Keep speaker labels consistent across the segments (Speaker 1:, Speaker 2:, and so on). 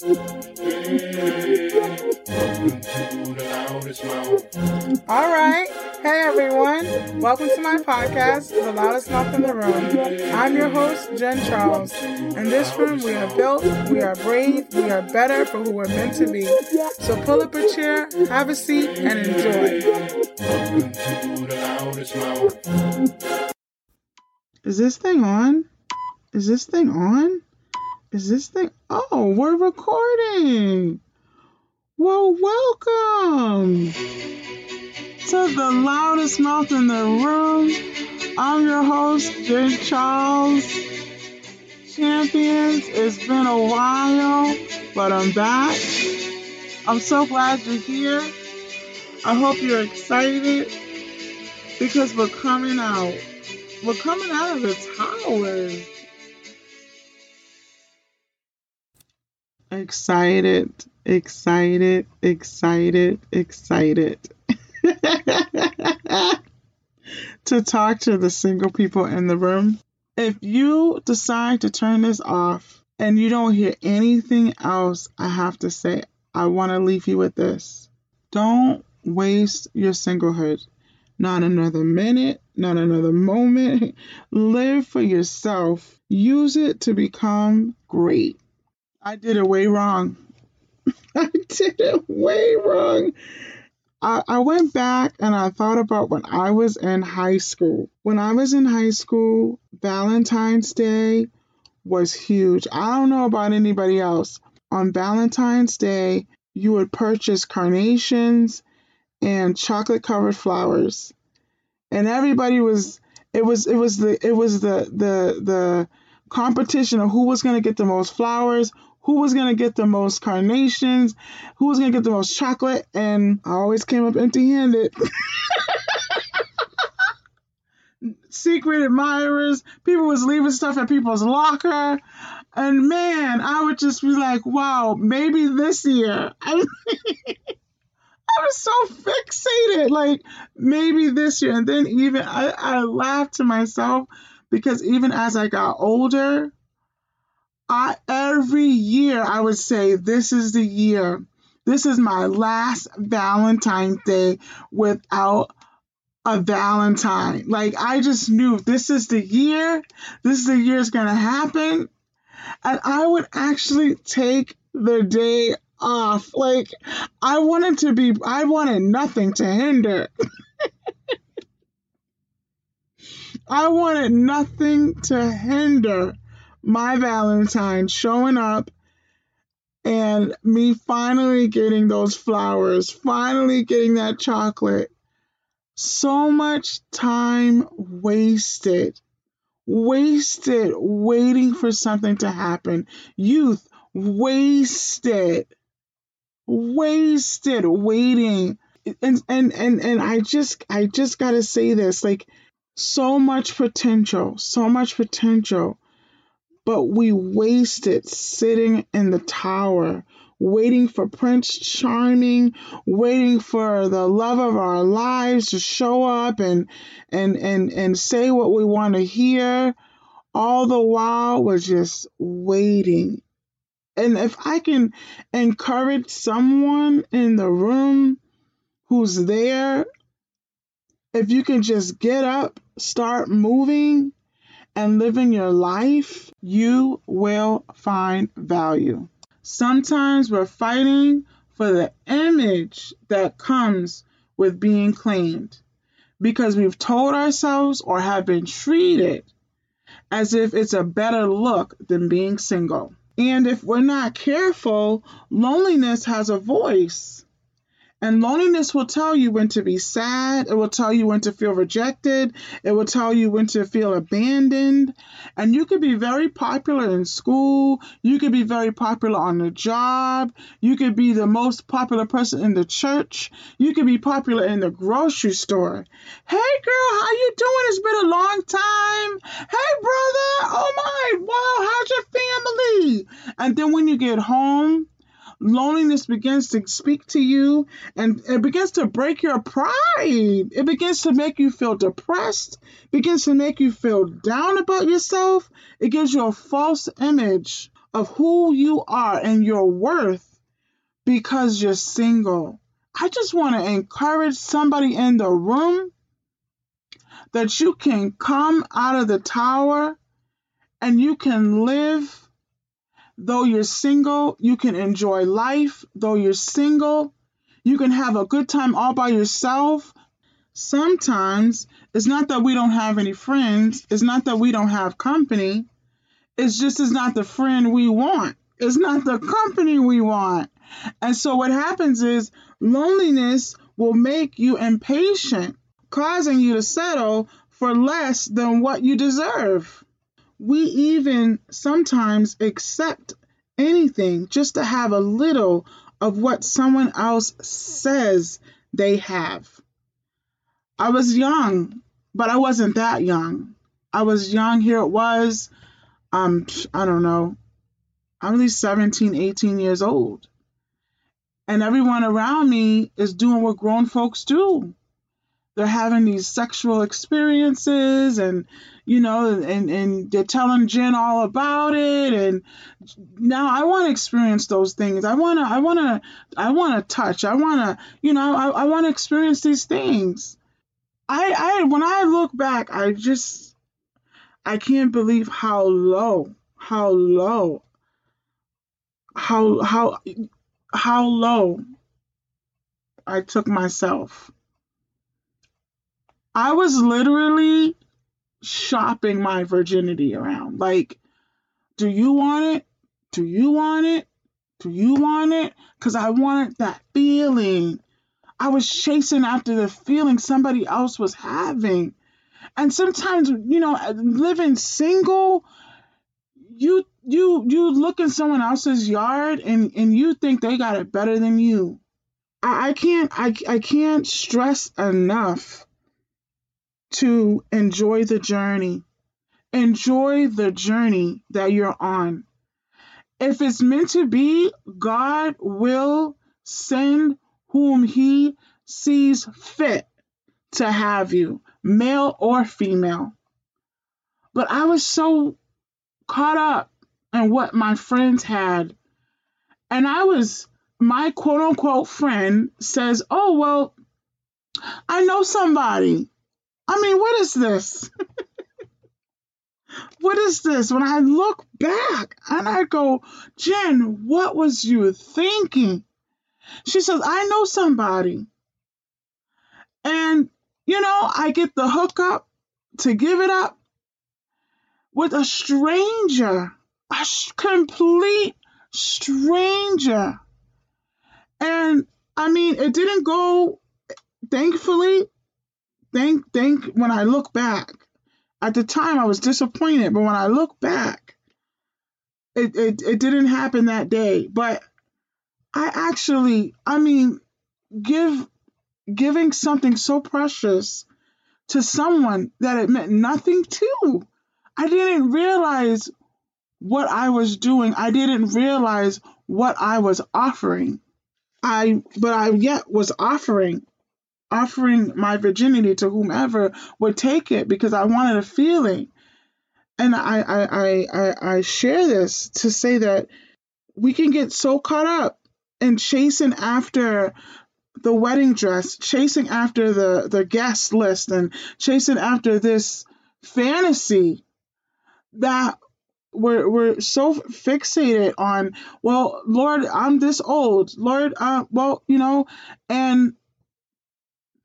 Speaker 1: All right. Hey, everyone. Welcome to my podcast, The Loudest Mouth in the Room. I'm your host, Jen Charles. In this room, we are built, we are brave, we are better for who we're meant to be. So pull up a chair, have a seat, and enjoy. Is this thing on? Is this thing on? Is this thing? Oh, we're recording. Well, welcome to the loudest mouth in the room. I'm your host, Jen Charles. Champions, it's been a while, but I'm back. I'm so glad you're here. I hope you're excited because we're coming out. We're coming out of the towers. Excited, excited, excited, excited to talk to the single people in the room. If you decide to turn this off and you don't hear anything else I have to say, I want to leave you with this. Don't waste your singlehood. Not another minute, not another moment. Live for yourself. Use it to become great. I did it way wrong. I did it way wrong. I, I went back and I thought about when I was in high school. When I was in high school, Valentine's Day was huge. I don't know about anybody else. On Valentine's Day, you would purchase carnations and chocolate covered flowers. And everybody was it was it was the it was the the the competition of who was going to get the most flowers, who was going to get the most carnations, who was going to get the most chocolate, and I always came up empty handed. Secret admirers, people was leaving stuff at people's locker. And man, I would just be like, wow, maybe this year. I, was so fixated, like maybe this year. And then even I, I laughed to myself because even as I got older, I every year I would say this is the year. This is my last Valentine's Day without a Valentine. Like I just knew this is the year. This is the year it's gonna happen. And I would actually take the day off. Like I wanted to be I wanted nothing to hinder. I wanted nothing to hinder my Valentine showing up and me finally getting those flowers, finally getting that chocolate. So much time wasted, wasted waiting for something to happen. Youth, wasted, wasted waiting. And and and and I just I just gotta say this like so much potential, so much potential but we wasted sitting in the tower waiting for Prince Charming, waiting for the love of our lives to show up and and and and say what we want to hear. All the while we're just waiting. And if I can encourage someone in the room who's there, if you can just get up, start moving, and living your life, you will find value. Sometimes we're fighting for the image that comes with being claimed because we've told ourselves or have been treated as if it's a better look than being single. And if we're not careful, loneliness has a voice. And loneliness will tell you when to be sad. It will tell you when to feel rejected. It will tell you when to feel abandoned. And you could be very popular in school. You could be very popular on the job. You could be the most popular person in the church. You could be popular in the grocery store. Hey girl, how you doing? It's been a long time. Hey brother, oh my, wow, how's your family? And then when you get home, loneliness begins to speak to you and it begins to break your pride. It begins to make you feel depressed, begins to make you feel down about yourself. It gives you a false image of who you are and your worth because you're single. I just want to encourage somebody in the room that you can come out of the tower and you can live though you're single, you can enjoy life though you're single. You can have a good time all by yourself. Sometimes it's not that we don't have any friends, it's not that we don't have company. It's just it's not the friend we want. It's not the company we want. And so what happens is loneliness will make you impatient, causing you to settle for less than what you deserve. We even sometimes accept anything just to have a little of what someone else says they have. I was young, but I wasn't that young. I was young, here it was. Um, I don't know. I'm at least 17, 18 years old. And everyone around me is doing what grown folks do. They're having these sexual experiences and, you know, and, and they're telling Jen all about it. And now I want to experience those things. I want to, I want to, I want to touch. I want to, you know, I, I want to experience these things. I, I, when I look back, I just, I can't believe how low, how low, how, how, how low I took myself. I was literally shopping my virginity around. Like, do you want it? Do you want it? Do you want it? Because I wanted that feeling. I was chasing after the feeling somebody else was having. And sometimes, you know, living single, you you you look in someone else's yard and and you think they got it better than you. I, I can't I I can't stress enough to enjoy the journey. Enjoy the journey that you're on. If it's meant to be, God will send whom he sees fit to have you, male or female. But I was so caught up in what my friends had. And I was, my quote unquote friend says, Oh, well, I know somebody. I mean, what is this? what is this? When I look back and I go, Jen, what was you thinking? She says, I know somebody. And, you know, I get the hookup to give it up with a stranger, a complete stranger. And I mean, it didn't go, thankfully, thank, thank, when I look back, at the time I was disappointed, but when I look back, it, it, it didn't happen that day. But I actually, I mean, give giving something so precious to someone that it meant nothing to. I didn't realize what I was doing. I didn't realize what I was offering. I but I yet was offering offering my virginity to whomever would take it because I wanted a feeling. And I I I I, I share this to say that we can get so caught up in chasing after the wedding dress, chasing after the, the guest list and chasing after this fantasy that we're, we're so fixated on, well, Lord, I'm this old. Lord, uh, well, you know, and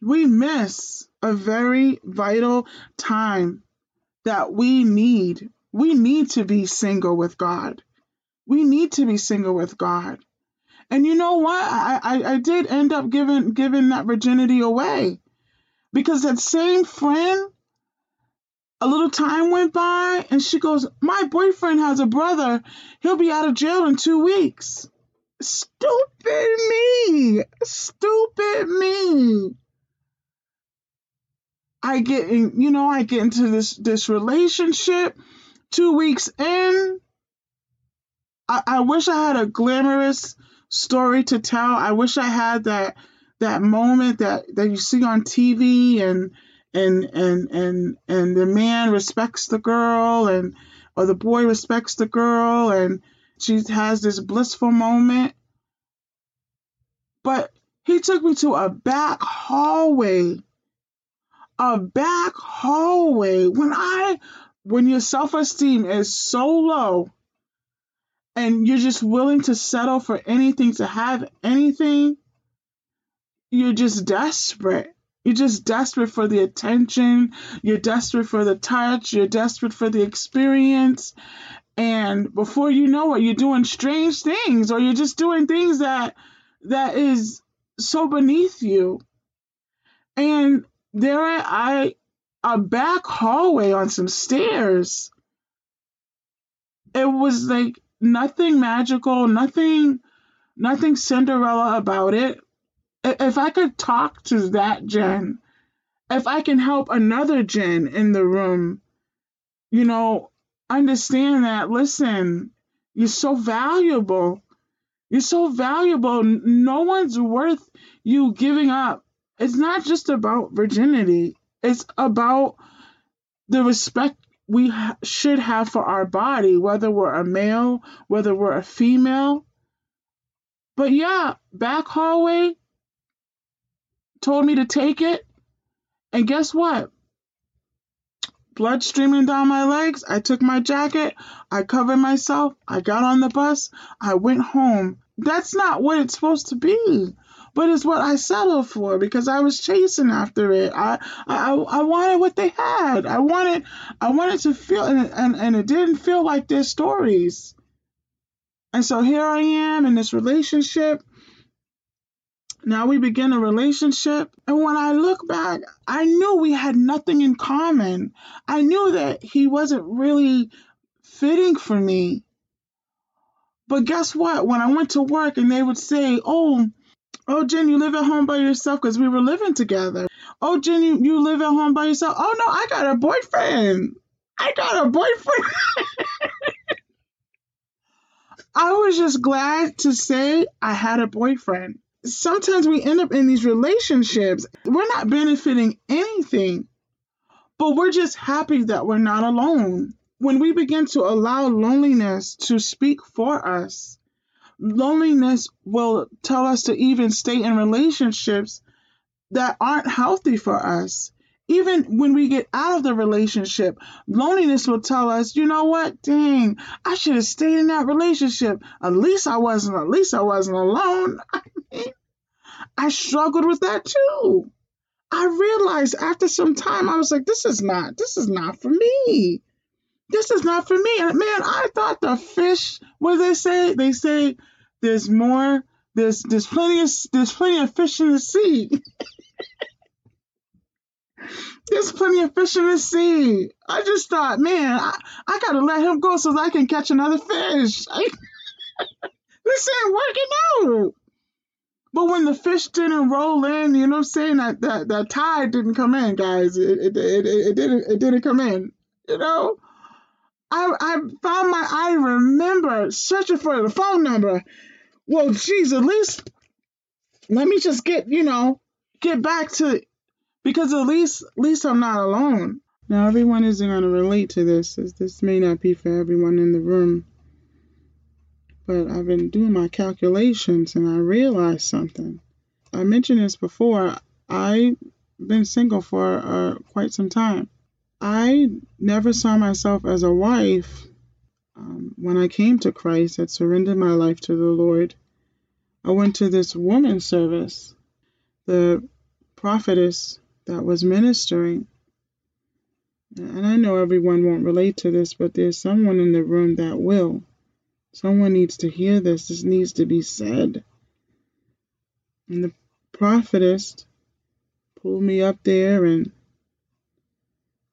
Speaker 1: we miss a very vital time that we need. We need to be single with God. We need to be single with God. And you know what? I, I, I did end up giving giving that virginity away. Because that same friend, a little time went by and she goes, My boyfriend has a brother. He'll be out of jail in two weeks. Stupid me. Stupid me. I get in, you know, I get into this this relationship. Two weeks in, I, I wish I had a glamorous story to tell. I wish I had that that moment that that you see on TV and and and and and the man respects the girl and or the boy respects the girl and she has this blissful moment. But he took me to a back hallway. A back hallway. When I when your self-esteem is so low and you're just willing to settle for anything to have anything, you're just desperate. You're just desperate for the attention. You're desperate for the touch. You're desperate for the experience. And before you know it, you're doing strange things or you're just doing things that that is so beneath you. And there I, a back hallway on some stairs. It was like nothing magical, nothing nothing Cinderella about it. If I could talk to that Jen, if I can help another Jen in the room, you know, understand that listen, you're so valuable. You're so valuable. No one's worth you giving up. It's not just about virginity, it's about the respect we ha- should have for our body, whether we're a male, whether we're a female. But yeah, back hallway told me to take it. And guess what? Blood streaming down my legs. I took my jacket. I covered myself. I got on the bus. I went home. That's not what it's supposed to be but it's what I settled for because I was chasing after it. I I, I wanted what they had. I wanted I wanted to feel and, and, and it didn't feel like their stories. And so here I am in this relationship. Now we begin a relationship. And when I look back, I knew we had nothing in common. I knew that he wasn't really fitting for me. But guess what? When I went to work and they would say, Oh, Oh, Jen, you live at home by yourself because we were living together. Oh, Jen, you, you live at home by yourself. Oh, no, I got a boyfriend. I got a boyfriend. I was just glad to say I had a boyfriend. Sometimes we end up in these relationships, we're not benefiting anything, but we're just happy that we're not alone. When we begin to allow loneliness to speak for us, loneliness will tell us to even stay in relationships that aren't healthy for us. Even when we get out of the relationship, loneliness will tell us, you know what? Dang, I should have stayed in that relationship. At least I wasn't, at least I wasn't alone. I mean, I struggled with that too. I realized after some time, I was like, this is not, this is not for me. This is not for me. Man, I thought the fish, what do they say? They say there's more, there's there's plenty of there's plenty of fish in the sea. there's plenty of fish in the sea. I just thought, man, I, I gotta let him go so I can catch another fish. This ain't working out. But when the fish didn't roll in, you know what I'm saying? That that, that tide didn't come in, guys. It, it, it, it, it didn't it didn't come in. You know? I, I found my, I remember searching for the phone number. Well, geez, at least let me just get, you know, get back to, because at least, at least I'm not alone. Now, everyone isn't going to relate to this. This may not be for everyone in the room. But I've been doing my calculations and I realized something. I mentioned this before. I've been single for uh, quite some time. I never saw myself as a wife um, when I came to Christ. I surrendered my life to the Lord. I went to this woman's service, the prophetess that was ministering. And I know everyone won't relate to this, but there's someone in the room that will. Someone needs to hear this. This needs to be said. And the prophetess pulled me up there and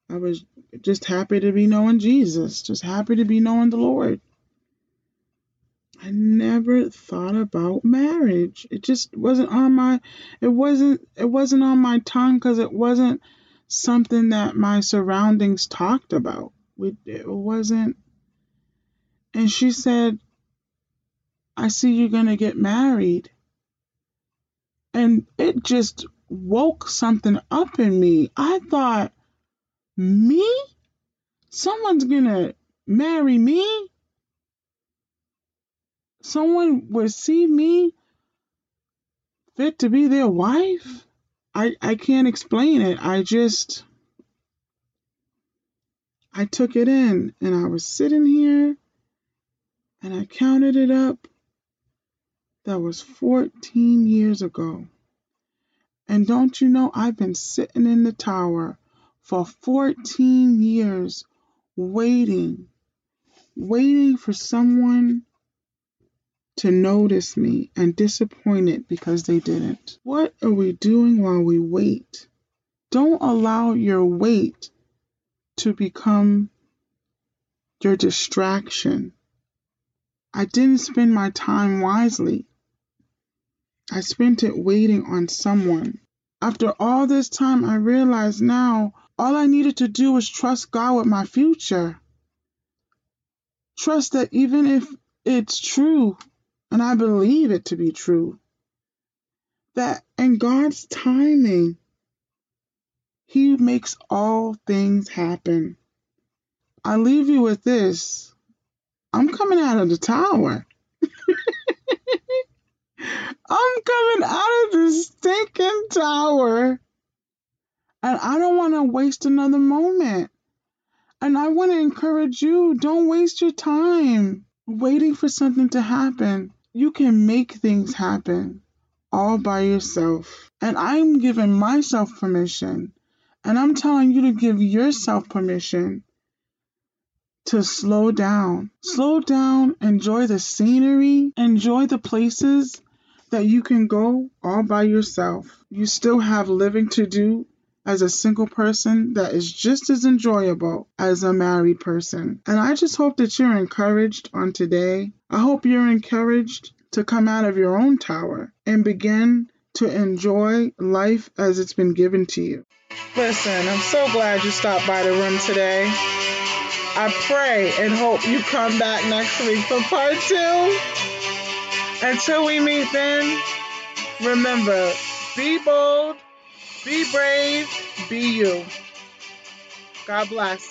Speaker 1: I was just happy to be knowing Jesus, just happy to be knowing the Lord. I never thought about marriage. It just wasn't on my it wasn't it wasn't on my tongue cuz it wasn't something that my surroundings talked about. It wasn't and she said, "I see you're going to get married." And it just woke something up in me. I thought me? Someone's gonna marry me? someone would see me fit to be their wife. I, I can't explain it. I just, I took it in and I was sitting here and I counted it up. That was 14 years ago. And don't you know, I've been sitting in the tower for 14 years waiting, waiting for someone to notice me and disappointed because they didn't. What are we doing while we wait? Don't allow your wait to become your distraction. I didn't spend my time wisely. I spent it waiting on someone. After all this time, I realize now all I needed to do was trust God with my future. Trust that even if it's true and I believe it to be true. That in God's timing, He makes all things happen. I leave you with this I'm coming out of the tower. I'm coming out of this stinking tower. And I don't want to waste another moment. And I want to encourage you don't waste your time waiting for something to happen you can make things happen all by yourself. And I'm giving myself permission. And I'm telling you to give yourself permission to slow down. Slow down, enjoy the scenery, enjoy the places that you can go all by yourself. You still have living to do as a single person that is just as enjoyable as a married person. And I just hope that you're encouraged on today. I hope you're encouraged to come out of your own tower and begin to enjoy life as it's been given to you. Listen, I'm so glad you stopped by the room today. I pray and hope you come back next week for part two. Until we meet then, remember be bold, be brave, be you. God bless.